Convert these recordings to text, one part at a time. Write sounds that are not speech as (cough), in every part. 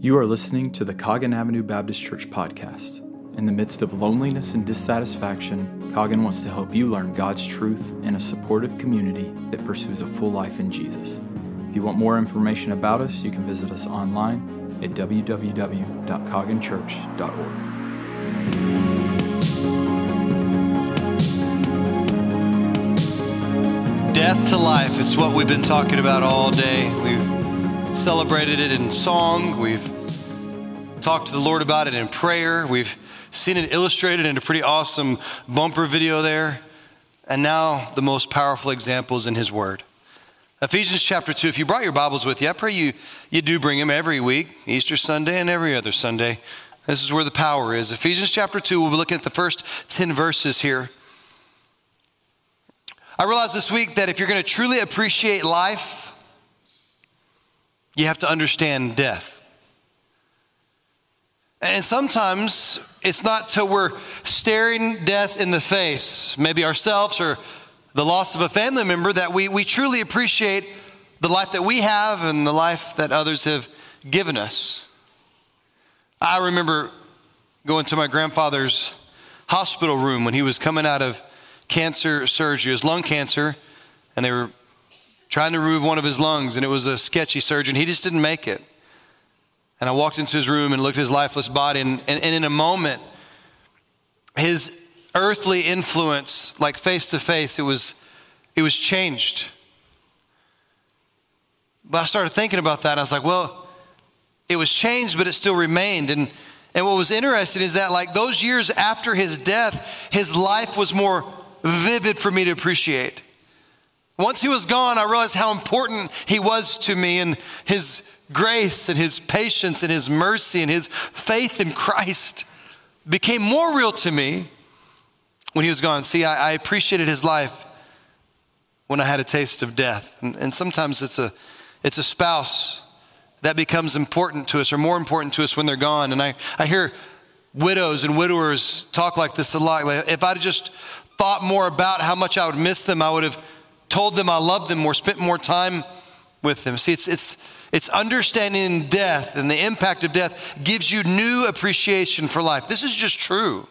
You are listening to the Coggin Avenue Baptist Church podcast. In the midst of loneliness and dissatisfaction, Coggin wants to help you learn God's truth in a supportive community that pursues a full life in Jesus. If you want more information about us, you can visit us online at www.cogginchurch.org. Death to life is what we've been talking about all day. We've celebrated it in song. We've talked to the Lord about it in prayer. We've seen it illustrated in a pretty awesome bumper video there. And now the most powerful examples in His Word. Ephesians chapter 2. If you brought your Bibles with you, I pray you, you do bring them every week, Easter Sunday and every other Sunday. This is where the power is. Ephesians chapter 2, we'll be looking at the first 10 verses here. I realized this week that if you're going to truly appreciate life, you have to understand death. And sometimes it's not till we're staring death in the face, maybe ourselves or the loss of a family member, that we, we truly appreciate the life that we have and the life that others have given us. I remember going to my grandfather's hospital room when he was coming out of cancer surgery, his lung cancer, and they were trying to remove one of his lungs, and it was a sketchy surgeon. He just didn't make it. And I walked into his room and looked at his lifeless body, and, and, and in a moment, his earthly influence, like face to face, it was, it was changed. But I started thinking about that. I was like, well, it was changed, but it still remained. And, and what was interesting is that, like, those years after his death, his life was more vivid for me to appreciate. Once he was gone, I realized how important he was to me and his grace and his patience and his mercy and his faith in Christ became more real to me when he was gone. See, I, I appreciated his life when I had a taste of death. And, and sometimes it's a, it's a spouse that becomes important to us or more important to us when they're gone. And I, I hear widows and widowers talk like this a lot. Like, if I'd just thought more about how much I would miss them, I would have told them I loved them more, spent more time with them. See, it's, it's, it's understanding death and the impact of death gives you new appreciation for life. This is just true.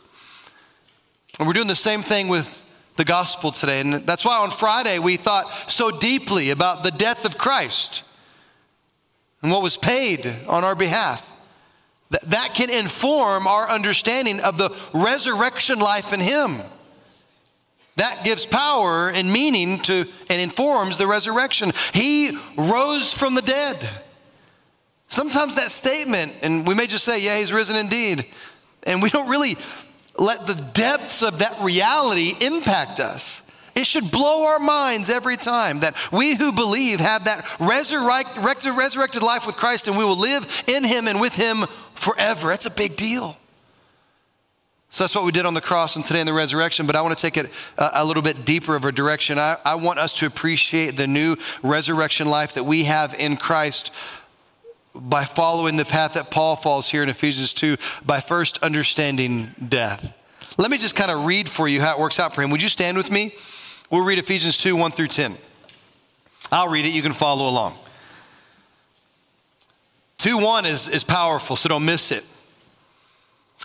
And we're doing the same thing with the gospel today. And that's why on Friday we thought so deeply about the death of Christ and what was paid on our behalf. That, that can inform our understanding of the resurrection life in Him. That gives power and meaning to and informs the resurrection. He rose from the dead. Sometimes that statement, and we may just say, yeah, he's risen indeed. And we don't really let the depths of that reality impact us. It should blow our minds every time that we who believe have that resurrect, resurrected life with Christ and we will live in him and with him forever. That's a big deal. So that's what we did on the cross and today in the resurrection. But I want to take it a, a little bit deeper of a direction. I, I want us to appreciate the new resurrection life that we have in Christ by following the path that Paul follows here in Ephesians 2 by first understanding death. Let me just kind of read for you how it works out for him. Would you stand with me? We'll read Ephesians 2 1 through 10. I'll read it, you can follow along. 2 1 is, is powerful, so don't miss it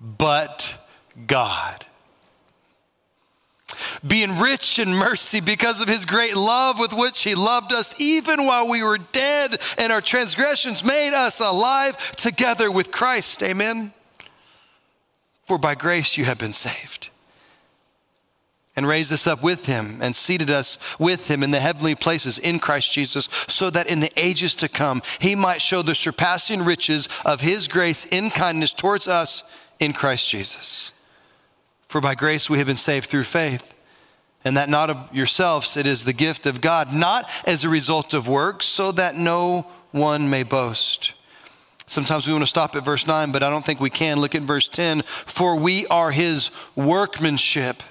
but God. Being rich in mercy because of his great love with which he loved us, even while we were dead and our transgressions made us alive together with Christ. Amen. For by grace you have been saved and raised us up with him and seated us with him in the heavenly places in Christ Jesus, so that in the ages to come he might show the surpassing riches of his grace in kindness towards us in Christ Jesus. For by grace we have been saved through faith, and that not of yourselves, it is the gift of God, not as a result of works, so that no one may boast. Sometimes we want to stop at verse 9, but I don't think we can. Look at verse 10. For we are his workmanship,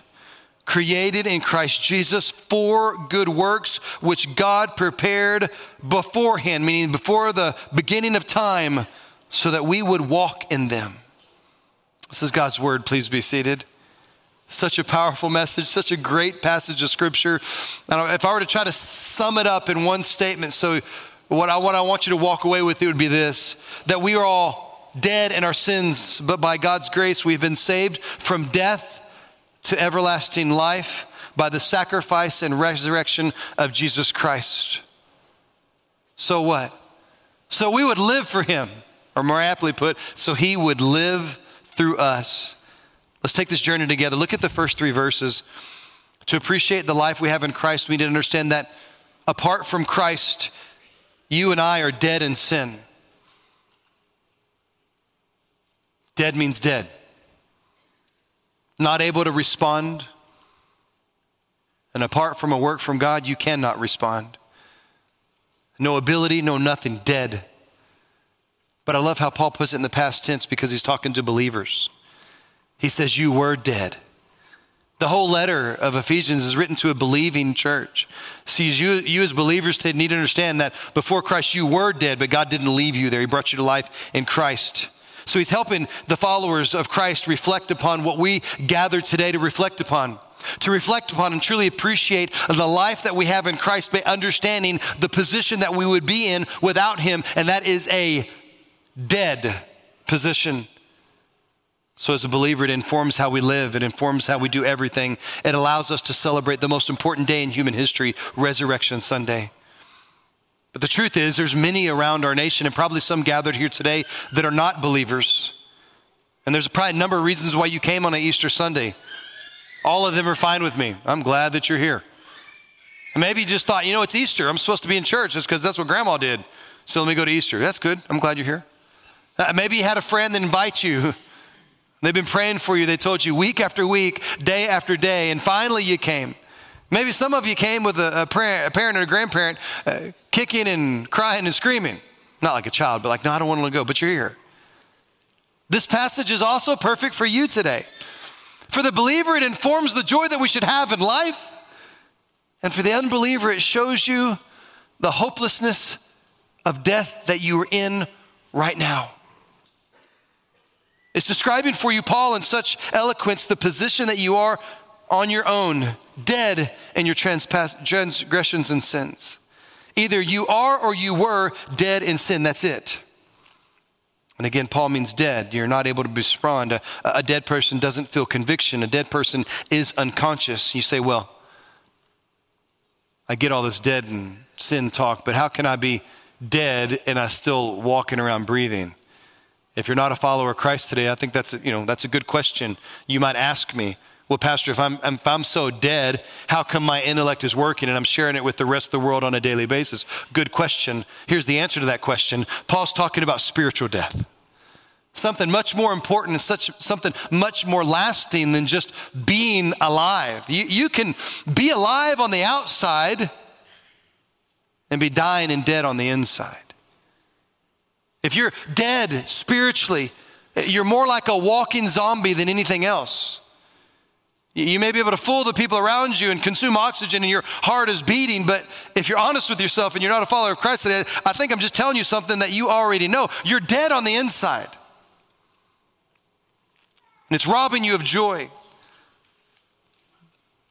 created in Christ Jesus for good works, which God prepared beforehand, meaning before the beginning of time, so that we would walk in them. This is God's word. Please be seated. Such a powerful message, such a great passage of scripture. if I were to try to sum it up in one statement, so what I, what I want you to walk away with it would be this that we are all dead in our sins, but by God's grace we've been saved from death to everlasting life by the sacrifice and resurrection of Jesus Christ. So what? So we would live for him, or more aptly put, so he would live through us. Let's take this journey together. Look at the first three verses. To appreciate the life we have in Christ, we need to understand that apart from Christ, you and I are dead in sin. Dead means dead. Not able to respond. And apart from a work from God, you cannot respond. No ability, no nothing, dead. But I love how Paul puts it in the past tense because he's talking to believers. He says, You were dead. The whole letter of Ephesians is written to a believing church. See, you, you as believers need to understand that before Christ you were dead, but God didn't leave you there. He brought you to life in Christ. So he's helping the followers of Christ reflect upon what we gathered today to reflect upon. To reflect upon and truly appreciate the life that we have in Christ by understanding the position that we would be in without him, and that is a dead position. So, as a believer, it informs how we live, it informs how we do everything. It allows us to celebrate the most important day in human history, Resurrection Sunday. But the truth is, there's many around our nation, and probably some gathered here today, that are not believers. And there's probably a number of reasons why you came on an Easter Sunday. All of them are fine with me. I'm glad that you're here. And maybe you just thought, you know, it's Easter. I'm supposed to be in church just because that's what grandma did. So let me go to Easter. That's good. I'm glad you're here. Uh, maybe you had a friend that invite you They've been praying for you. They told you week after week, day after day, and finally you came. Maybe some of you came with a, a, parent, a parent or a grandparent uh, kicking and crying and screaming. Not like a child, but like, no, I don't want to go, but you're here. This passage is also perfect for you today. For the believer, it informs the joy that we should have in life. And for the unbeliever, it shows you the hopelessness of death that you are in right now. It's describing for you, Paul, in such eloquence, the position that you are on your own, dead in your transgressions and sins. Either you are or you were dead in sin. That's it. And again, Paul means dead. You're not able to respond. A, a dead person doesn't feel conviction. A dead person is unconscious. You say, well, I get all this dead and sin talk, but how can I be dead and I still walking around breathing? If you're not a follower of Christ today, I think that's a, you know that's a good question. You might ask me, well, Pastor, if I'm if I'm so dead, how come my intellect is working and I'm sharing it with the rest of the world on a daily basis? Good question. Here's the answer to that question. Paul's talking about spiritual death. Something much more important such something much more lasting than just being alive. You, you can be alive on the outside and be dying and dead on the inside. If you're dead spiritually, you're more like a walking zombie than anything else. You may be able to fool the people around you and consume oxygen and your heart is beating, but if you're honest with yourself and you're not a follower of Christ today, I think I'm just telling you something that you already know. You're dead on the inside. And it's robbing you of joy.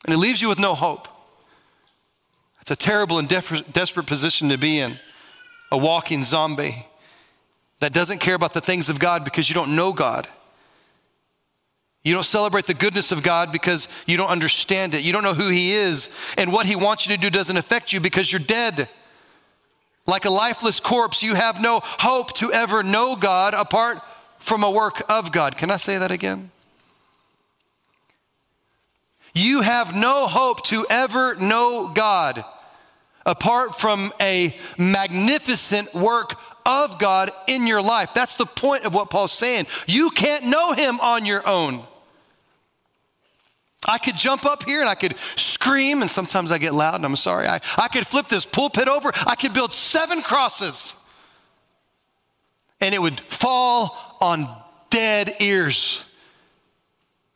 And it leaves you with no hope. It's a terrible and desperate position to be in, a walking zombie that doesn't care about the things of God because you don't know God. You don't celebrate the goodness of God because you don't understand it. You don't know who He is. And what He wants you to do doesn't affect you because you're dead. Like a lifeless corpse, you have no hope to ever know God apart from a work of God. Can I say that again? You have no hope to ever know God apart from a magnificent work of God in your life. That's the point of what Paul's saying. You can't know him on your own. I could jump up here and I could scream, and sometimes I get loud, and I'm sorry. I, I could flip this pulpit over. I could build seven crosses. and it would fall on dead ears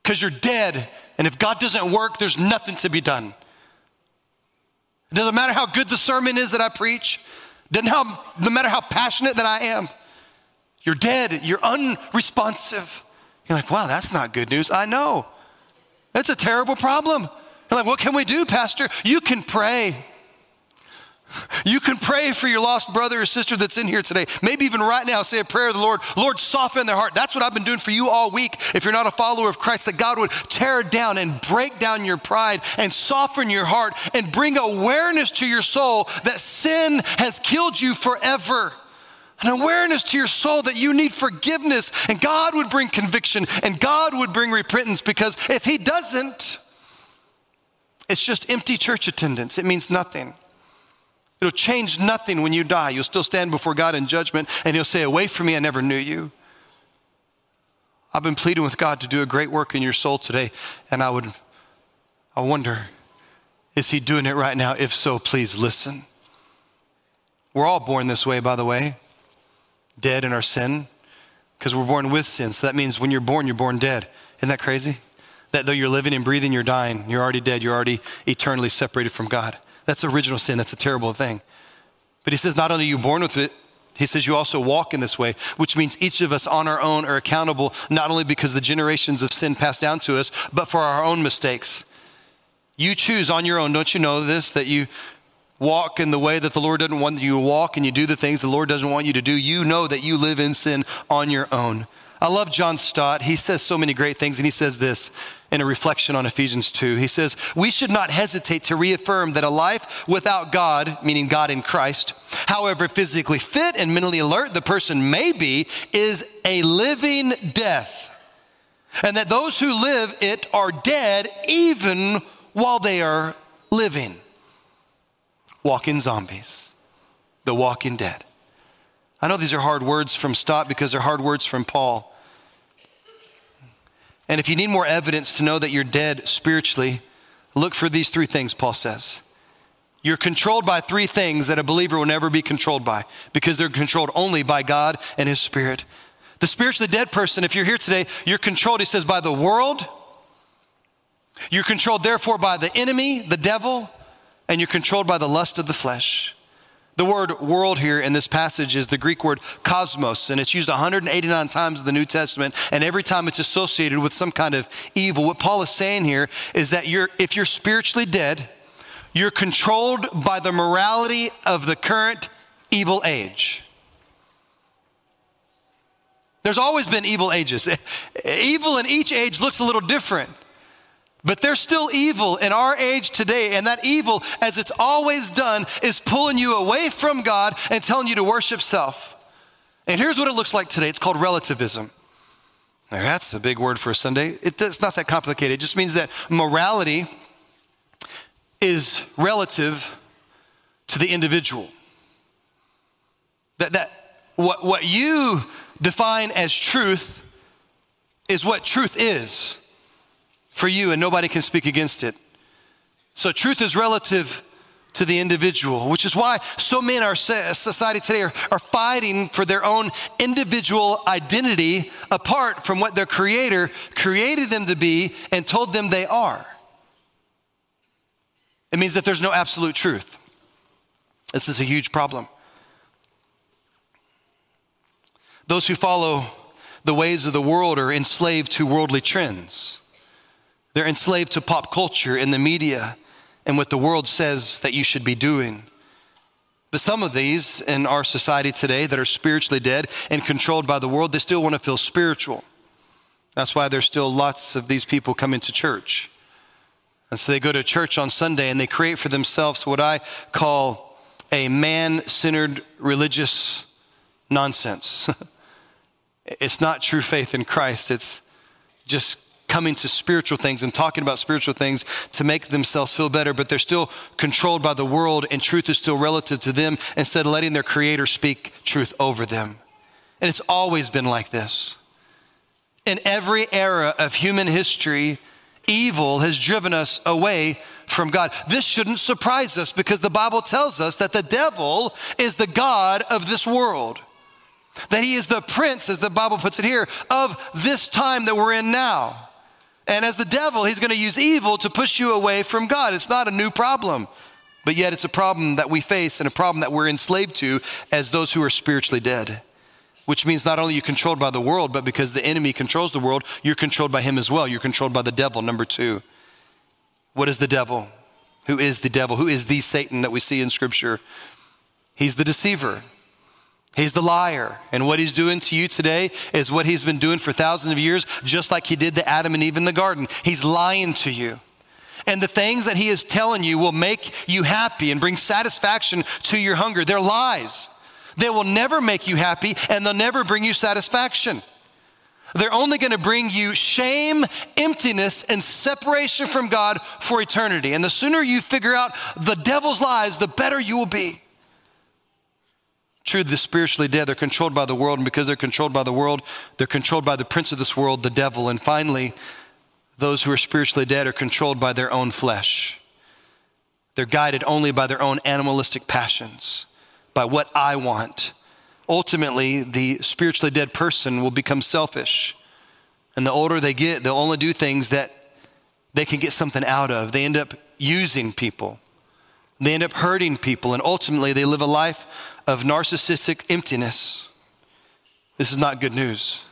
because you're dead. And if God doesn't work, there's nothing to be done. It doesn't matter how good the sermon is that I preach, doesn't no matter how passionate that I am. You're dead, you're unresponsive. You're like, wow, that's not good news. I know. That's a terrible problem. You're like, what can we do, Pastor? You can pray. You can pray for your lost brother or sister that's in here today. Maybe even right now, say a prayer to the Lord. Lord, soften their heart. That's what I've been doing for you all week. If you're not a follower of Christ, that God would tear down and break down your pride and soften your heart and bring awareness to your soul that sin has killed you forever. An awareness to your soul that you need forgiveness, and God would bring conviction and God would bring repentance because if He doesn't, it's just empty church attendance. It means nothing. It'll change nothing when you die. You'll still stand before God in judgment and He'll say, Away from me, I never knew you. I've been pleading with God to do a great work in your soul today, and I would, I wonder, is He doing it right now? If so, please listen. We're all born this way, by the way, dead in our sin, because we're born with sin. So that means when you're born, you're born dead. Isn't that crazy? That though you're living and breathing, you're dying. You're already dead. You're already eternally separated from God. That's original sin. That's a terrible thing. But he says, not only are you born with it, he says you also walk in this way, which means each of us on our own are accountable, not only because the generations of sin passed down to us, but for our own mistakes. You choose on your own, don't you know this, that you walk in the way that the Lord doesn't want you to walk and you do the things the Lord doesn't want you to do. You know that you live in sin on your own. I love John Stott. He says so many great things, and he says this in a reflection on Ephesians 2. He says, We should not hesitate to reaffirm that a life without God, meaning God in Christ, however physically fit and mentally alert the person may be, is a living death. And that those who live it are dead even while they are living. Walking zombies, the walking dead. I know these are hard words from Stott because they're hard words from Paul. And if you need more evidence to know that you're dead spiritually, look for these three things, Paul says. You're controlled by three things that a believer will never be controlled by because they're controlled only by God and His Spirit. The spiritually dead person, if you're here today, you're controlled, he says, by the world. You're controlled, therefore, by the enemy, the devil, and you're controlled by the lust of the flesh. The word world here in this passage is the Greek word cosmos, and it's used 189 times in the New Testament, and every time it's associated with some kind of evil. What Paul is saying here is that you're, if you're spiritually dead, you're controlled by the morality of the current evil age. There's always been evil ages. (laughs) Evil in each age looks a little different. But there's still evil in our age today, and that evil, as it's always done, is pulling you away from God and telling you to worship self. And here's what it looks like today it's called relativism. Now, that's a big word for a Sunday. it's not that complicated. It just means that morality is relative to the individual. That, that what, what you define as truth is what truth is for you, and nobody can speak against it. So, truth is relative to the individual, which is why so many in our society today are, are fighting for their own individual identity apart from what their creator created them to be and told them they are. It means that there's no absolute truth. This is a huge problem. Those who follow the ways of the world are enslaved to worldly trends. They're enslaved to pop culture and the media and what the world says that you should be doing. But some of these in our society today that are spiritually dead and controlled by the world, they still want to feel spiritual. That's why there's still lots of these people coming to church. And so they go to church on Sunday and they create for themselves what I call a man centered religious nonsense. (laughs) it's not true faith in Christ, it's just coming to spiritual things and talking about spiritual things to make themselves feel better, but they're still controlled by the world and truth is still relative to them instead of letting their creator speak truth over them. And it's always been like this. In every era of human history, evil has driven us away from God. This shouldn't surprise us because the Bible tells us that the devil is the God of this world. That he is the prince, as the Bible puts it here, of this time that we're in now. And as the devil, he's going to use evil to push you away from God. It's not a new problem, but yet it's a problem that we face and a problem that we're enslaved to as those who are spiritually dead. Which means not only you're controlled by the world, but because the enemy controls the world, you're controlled by him as well. You're controlled by the devil, number two. What is the devil? Who is the devil? Who is the Satan that we see in Scripture? He's the deceiver. He's the liar. And what he's doing to you today is what he's been doing for thousands of years, just like he did to Adam and Eve in the garden. He's lying to you. And the things that he is telling you will make you happy and bring satisfaction to your hunger. They're lies. They will never make you happy and they'll never bring you satisfaction. They're only going to bring you shame, emptiness, and separation from God for eternity. And the sooner you figure out the devil's lies, the better you will be. True, the spiritually dead, they're controlled by the world, and because they're controlled by the world, they're controlled by the prince of this world, the devil. And finally, those who are spiritually dead are controlled by their own flesh. They're guided only by their own animalistic passions, by what I want. Ultimately, the spiritually dead person will become selfish. And the older they get, they'll only do things that they can get something out of. They end up using people, they end up hurting people, and ultimately, they live a life of narcissistic emptiness. This is not good news.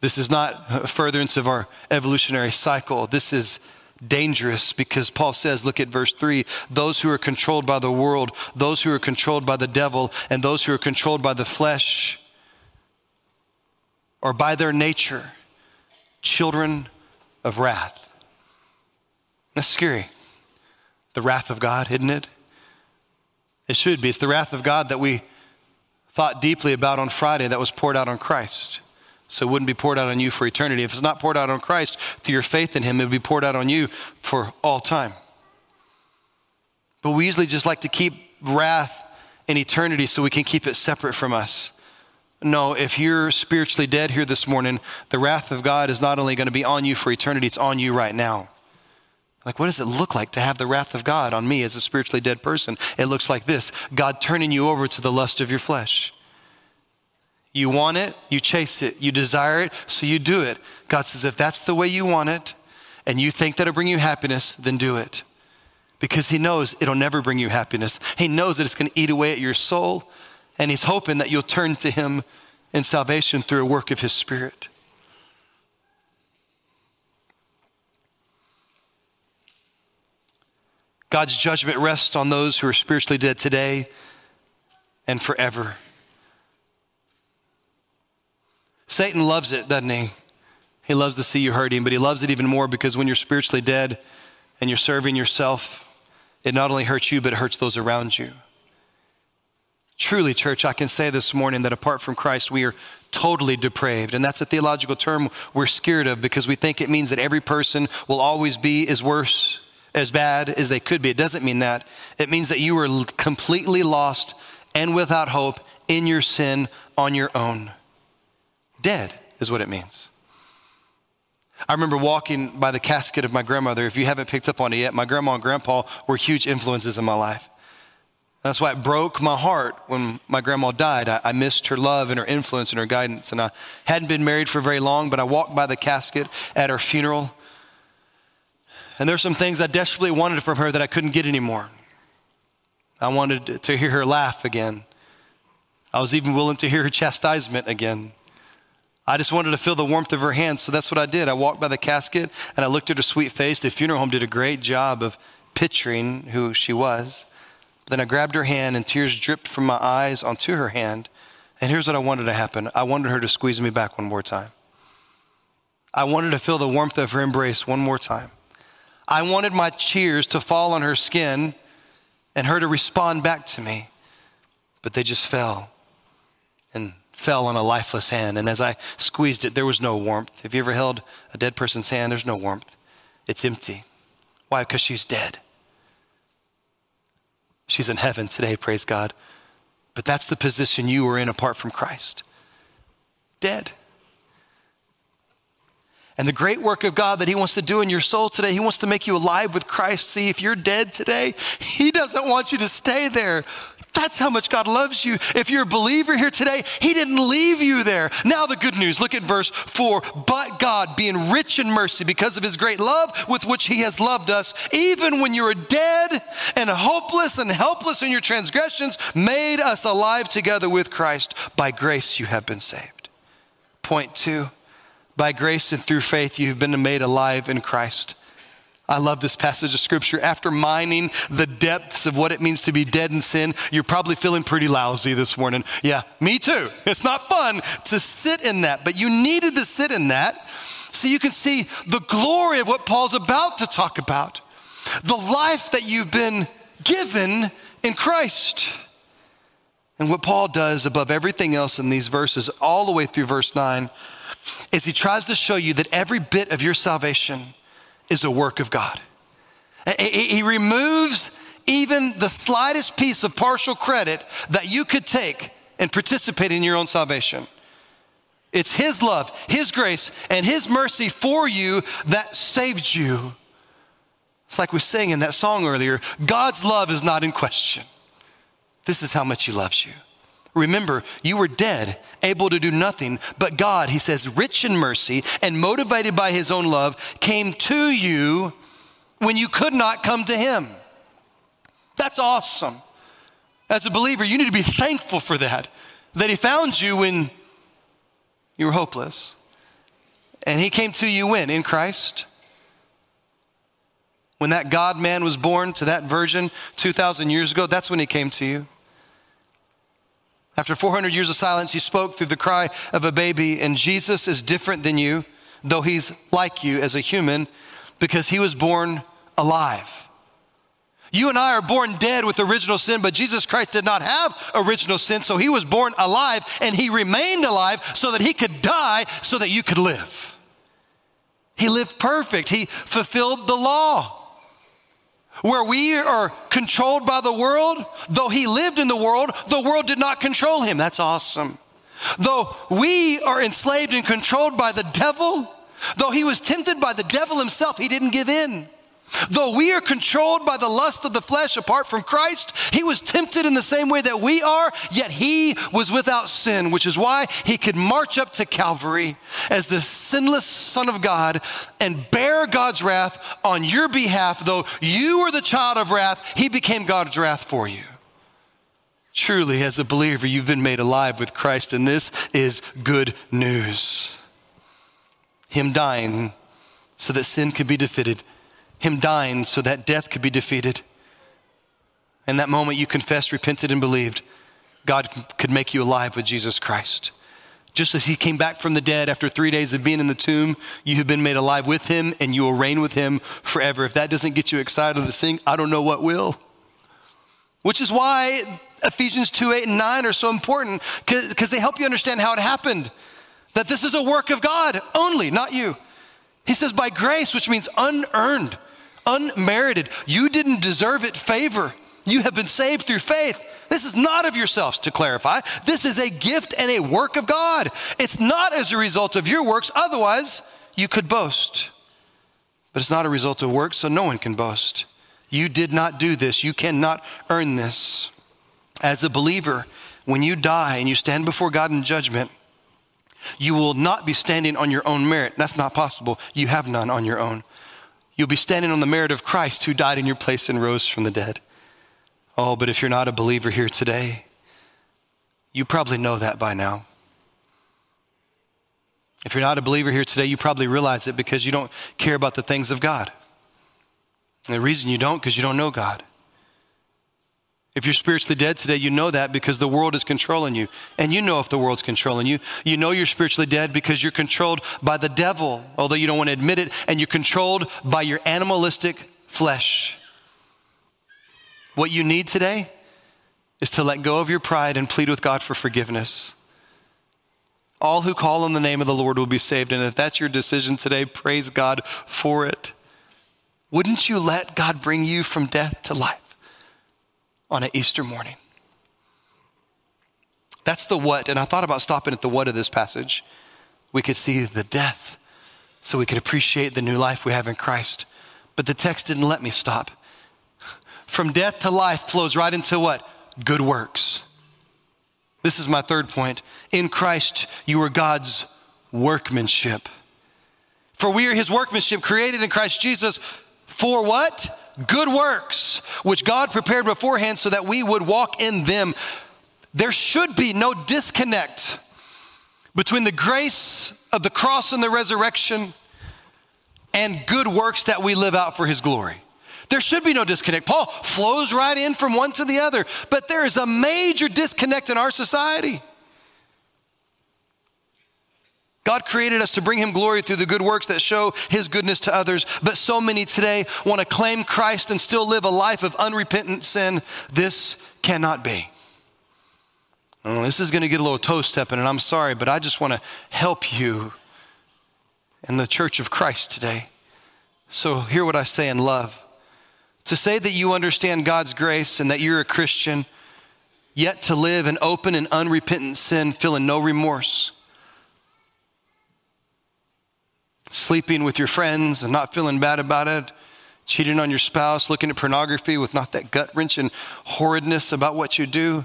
This is not a furtherance of our evolutionary cycle. This is dangerous because Paul says, look at verse 3 those who are controlled by the world, those who are controlled by the devil, and those who are controlled by the flesh are by their nature children of wrath. That's scary. The wrath of God, isn't it? It should be. It's the wrath of God that we thought deeply about on Friday that was poured out on Christ. So it wouldn't be poured out on you for eternity. If it's not poured out on Christ through your faith in Him, it would be poured out on you for all time. But we usually just like to keep wrath in eternity so we can keep it separate from us. No, if you're spiritually dead here this morning, the wrath of God is not only going to be on you for eternity, it's on you right now. Like, what does it look like to have the wrath of God on me as a spiritually dead person? It looks like this God turning you over to the lust of your flesh. You want it, you chase it. You desire it, so you do it. God says, if that's the way you want it, and you think that'll bring you happiness, then do it. Because He knows it'll never bring you happiness. He knows that it's going to eat away at your soul, and He's hoping that you'll turn to Him in salvation through a work of His Spirit. God's judgment rests on those who are spiritually dead today and forever. Satan loves it, doesn't he? He loves to see you hurting, but he loves it even more because when you're spiritually dead and you're serving yourself, it not only hurts you, but it hurts those around you. Truly, church, I can say this morning that apart from Christ, we are totally depraved. And that's a theological term we're scared of because we think it means that every person will always be as worse as bad as they could be. It doesn't mean that. It means that you were completely lost and without hope in your sin on your own. Dead is what it means. I remember walking by the casket of my grandmother. If you haven't picked up on it yet, my grandma and grandpa were huge influences in my life. That's why it broke my heart when my grandma died. I, I, missed her love and her influence and her guidance. And I hadn't been married for very long, but I walked by the casket at her funeral and there's some things I desperately wanted from her that I couldn't get anymore. I wanted to hear her laugh again. I was even willing to hear her chastisement again. I just wanted to feel the warmth of her hands, so that's what I did. I walked by the casket and I looked at her sweet face. The funeral home did a great job of picturing who she was. Then I grabbed her hand and tears dripped from my eyes onto her hand. And here's what I wanted to happen I wanted her to squeeze me back one more time. I wanted to feel the warmth of her embrace one more time. I wanted my tears to fall on her skin and her to respond back to me, but they just fell and fell on a lifeless hand. And as I squeezed it, there was no warmth. Have you ever held a dead person's hand? There's no warmth, it's empty. Why? Because she's dead. She's in heaven today, praise God. But that's the position you were in apart from Christ. Dead. And the great work of God that He wants to do in your soul today, He wants to make you alive with Christ. See, if you're dead today, He doesn't want you to stay there. That's how much God loves you. If you're a believer here today, He didn't leave you there. Now, the good news look at verse 4. But God, being rich in mercy because of His great love with which He has loved us, even when you were dead and hopeless and helpless in your transgressions, made us alive together with Christ. By grace, you have been saved. Point two by grace and through faith, you've been made alive in Christ. I love this passage of scripture. After mining the depths of what it means to be dead in sin, you're probably feeling pretty lousy this morning. Yeah, me too. It's not fun to sit in that, but you needed to sit in that so you can see the glory of what Paul's about to talk about the life that you've been given in Christ. And what Paul does above everything else in these verses, all the way through verse 9, is he tries to show you that every bit of your salvation is a work of God. He removes even the slightest piece of partial credit that you could take and participate in your own salvation. It's His love, His grace, and His mercy for you that saved you. It's like we sang in that song earlier God's love is not in question. This is how much He loves you. Remember, you were dead, able to do nothing, but God, he says, rich in mercy and motivated by his own love, came to you when you could not come to him. That's awesome. As a believer, you need to be thankful for that, that he found you when you were hopeless. And he came to you when? In Christ? When that God man was born to that virgin 2,000 years ago, that's when he came to you. After 400 years of silence, he spoke through the cry of a baby, and Jesus is different than you, though he's like you as a human, because he was born alive. You and I are born dead with original sin, but Jesus Christ did not have original sin, so he was born alive and he remained alive so that he could die so that you could live. He lived perfect, he fulfilled the law where we are controlled by the world, though he lived in the world, the world did not control him. That's awesome. Though we are enslaved and controlled by the devil, though he was tempted by the devil himself, he didn't give in. Though we are controlled by the lust of the flesh apart from Christ, he was tempted in the same way that we are, yet he was without sin, which is why he could march up to Calvary as the sinless Son of God and bear God's wrath on your behalf. Though you were the child of wrath, he became God's wrath for you. Truly, as a believer, you've been made alive with Christ, and this is good news. Him dying so that sin could be defeated him dying so that death could be defeated. In that moment, you confessed, repented, and believed God could make you alive with Jesus Christ. Just as he came back from the dead after three days of being in the tomb, you have been made alive with him and you will reign with him forever. If that doesn't get you excited to sing, I don't know what will. Which is why Ephesians 2 8 and 9 are so important because they help you understand how it happened. That this is a work of God only, not you. He says, by grace, which means unearned unmerited. You didn't deserve it favor. You have been saved through faith. This is not of yourselves, to clarify. This is a gift and a work of God. It's not as a result of your works, otherwise, you could boast. But it's not a result of works, so no one can boast. You did not do this, you cannot earn this. As a believer, when you die and you stand before God in judgment, you will not be standing on your own merit. That's not possible. You have none on your own. You'll be standing on the merit of Christ who died in your place and rose from the dead. Oh, but if you're not a believer here today, you probably know that by now. If you're not a believer here today, you probably realize it because you don't care about the things of God. And the reason you don't, because you don't know God. If you're spiritually dead today, you know that because the world is controlling you. And you know if the world's controlling you. You know you're spiritually dead because you're controlled by the devil, although you don't want to admit it, and you're controlled by your animalistic flesh. What you need today is to let go of your pride and plead with God for forgiveness. All who call on the name of the Lord will be saved. And if that's your decision today, praise God for it. Wouldn't you let God bring you from death to life? On an Easter morning. That's the what. And I thought about stopping at the what of this passage. We could see the death so we could appreciate the new life we have in Christ. But the text didn't let me stop. From death to life flows right into what? good works. This is my third point. In Christ, you are God's workmanship. For we are his workmanship created in Christ Jesus for what? Good works, which God prepared beforehand so that we would walk in them. There should be no disconnect between the grace of the cross and the resurrection and good works that we live out for his glory. There should be no disconnect. Paul flows right in from one to the other, but there is a major disconnect in our society. God created us to bring him glory through the good works that show his goodness to others, but so many today want to claim Christ and still live a life of unrepentant sin. This cannot be. Oh, this is going to get a little toe stepping, and I'm sorry, but I just want to help you in the church of Christ today. So, hear what I say in love. To say that you understand God's grace and that you're a Christian, yet to live in open and unrepentant sin, feeling no remorse, sleeping with your friends and not feeling bad about it, cheating on your spouse, looking at pornography with not that gut wrenching horridness about what you do,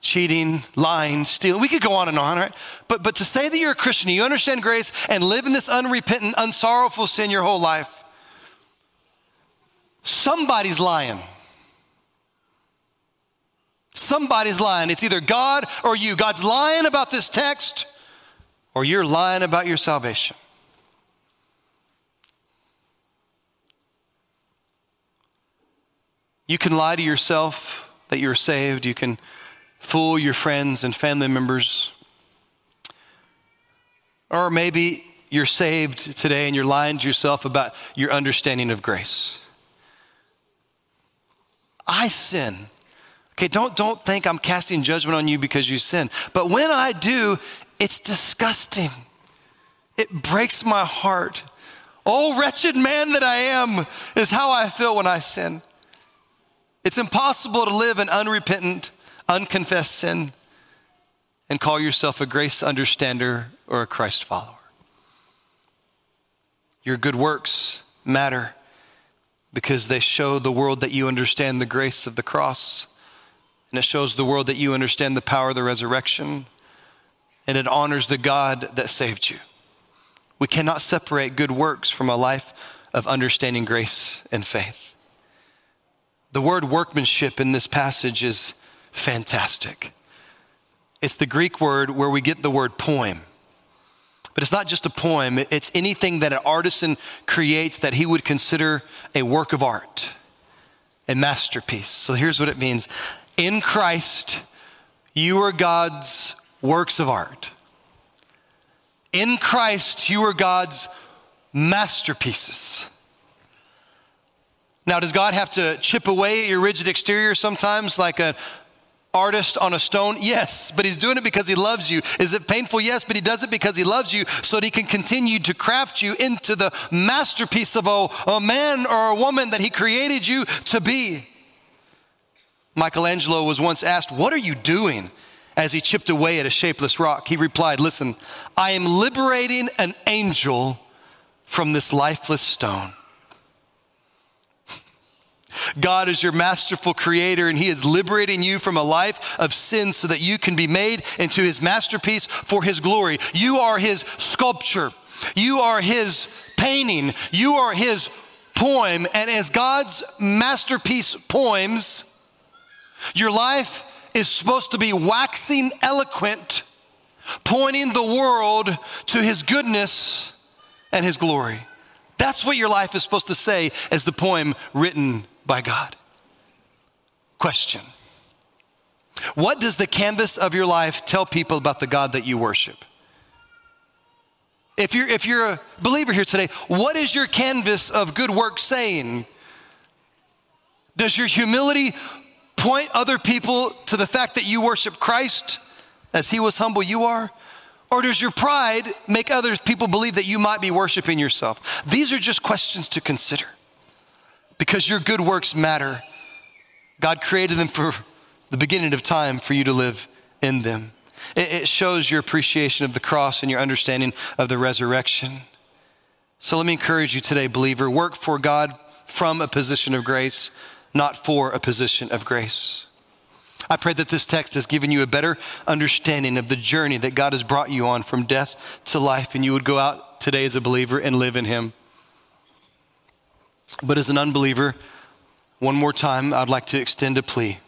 cheating, lying, stealing. We could go on and on, right? But, but to say that you're a Christian, you understand grace, and live in this unrepentant, unsorrowful sin your whole life, somebody's lying. Somebody's lying. It's either God or you. God's lying about this text, or you're lying about your salvation. You can lie to yourself that you're saved. You can fool your friends and family members. Or maybe you're saved today and you're lying to yourself about your understanding of grace. I sin. Okay, don't, don't think I'm casting judgment on you because you sin. But when I do, it's disgusting. It breaks my heart. Oh, wretched man that I am, is how I feel when I sin. It's impossible to live in unrepentant, unconfessed sin and call yourself a grace understander or a Christ follower. Your good works matter because they show the world that you understand the grace of the cross, and it shows the world that you understand the power of the resurrection, and it honors the God that saved you. We cannot separate good works from a life of understanding grace and faith. The word workmanship in this passage is fantastic. It's the Greek word where we get the word poem. But it's not just a poem, it's anything that an artisan creates that he would consider a work of art, a masterpiece. So here's what it means In Christ, you are God's works of art. In Christ, you are God's masterpieces. Now, does God have to chip away at your rigid exterior sometimes, like an artist on a stone? Yes, but he's doing it because he loves you. Is it painful? Yes, but he does it because he loves you so that he can continue to craft you into the masterpiece of a, a man or a woman that he created you to be. Michelangelo was once asked, What are you doing? As he chipped away at a shapeless rock, he replied, Listen, I am liberating an angel from this lifeless stone. God is your masterful creator, and He is liberating you from a life of sin so that you can be made into His masterpiece for His glory. You are His sculpture, you are His painting, you are His poem. And as God's masterpiece poems, your life is supposed to be waxing eloquent, pointing the world to His goodness and His glory. That's what your life is supposed to say as the poem written by God. Question What does the canvas of your life tell people about the God that you worship? If you're, if you're a believer here today, what is your canvas of good work saying? Does your humility point other people to the fact that you worship Christ as he was humble you are? Or does your pride make other people believe that you might be worshiping yourself? These are just questions to consider because your good works matter. God created them for the beginning of time for you to live in them. It shows your appreciation of the cross and your understanding of the resurrection. So let me encourage you today, believer, work for God from a position of grace, not for a position of grace. I pray that this text has given you a better understanding of the journey that God has brought you on from death to life, and you would go out today as a believer and live in Him. But as an unbeliever, one more time, I'd like to extend a plea.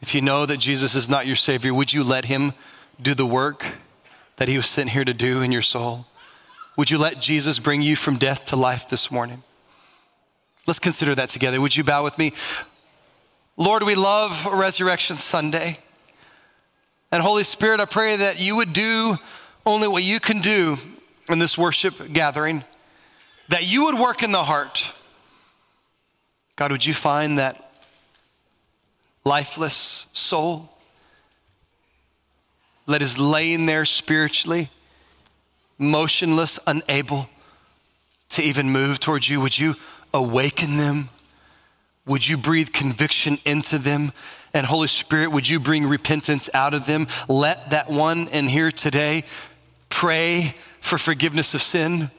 If you know that Jesus is not your Savior, would you let Him do the work that He was sent here to do in your soul? Would you let Jesus bring you from death to life this morning? Let's consider that together. Would you bow with me? Lord, we love Resurrection Sunday. And Holy Spirit, I pray that you would do only what you can do in this worship gathering, that you would work in the heart. God, would you find that lifeless soul that is laying there spiritually, motionless, unable to even move towards you? Would you awaken them? Would you breathe conviction into them? And Holy Spirit, would you bring repentance out of them? Let that one in here today pray for forgiveness of sin,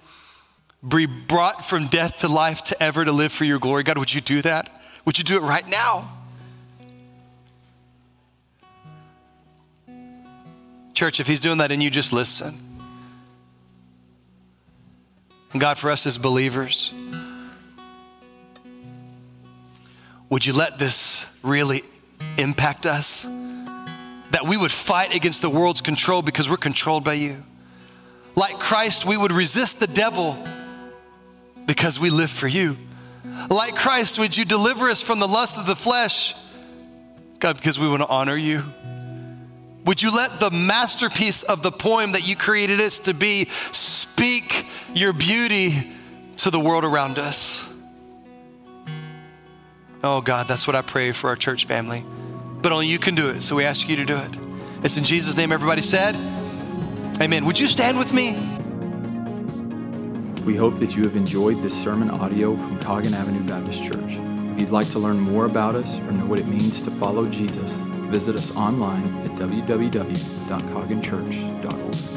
be brought from death to life to ever to live for your glory. God, would you do that? Would you do it right now? Church, if he's doing that and you just listen. And God, for us as believers, would you let this really impact us? That we would fight against the world's control because we're controlled by you. Like Christ, we would resist the devil because we live for you. Like Christ, would you deliver us from the lust of the flesh? God, because we want to honor you. Would you let the masterpiece of the poem that you created us to be speak your beauty to the world around us? Oh God, that's what I pray for our church family. But only you can do it, so we ask you to do it. It's in Jesus' name, everybody said. Amen. Would you stand with me? We hope that you have enjoyed this sermon audio from Coggin Avenue Baptist Church. If you'd like to learn more about us or know what it means to follow Jesus, visit us online at www.cogginchurch.org.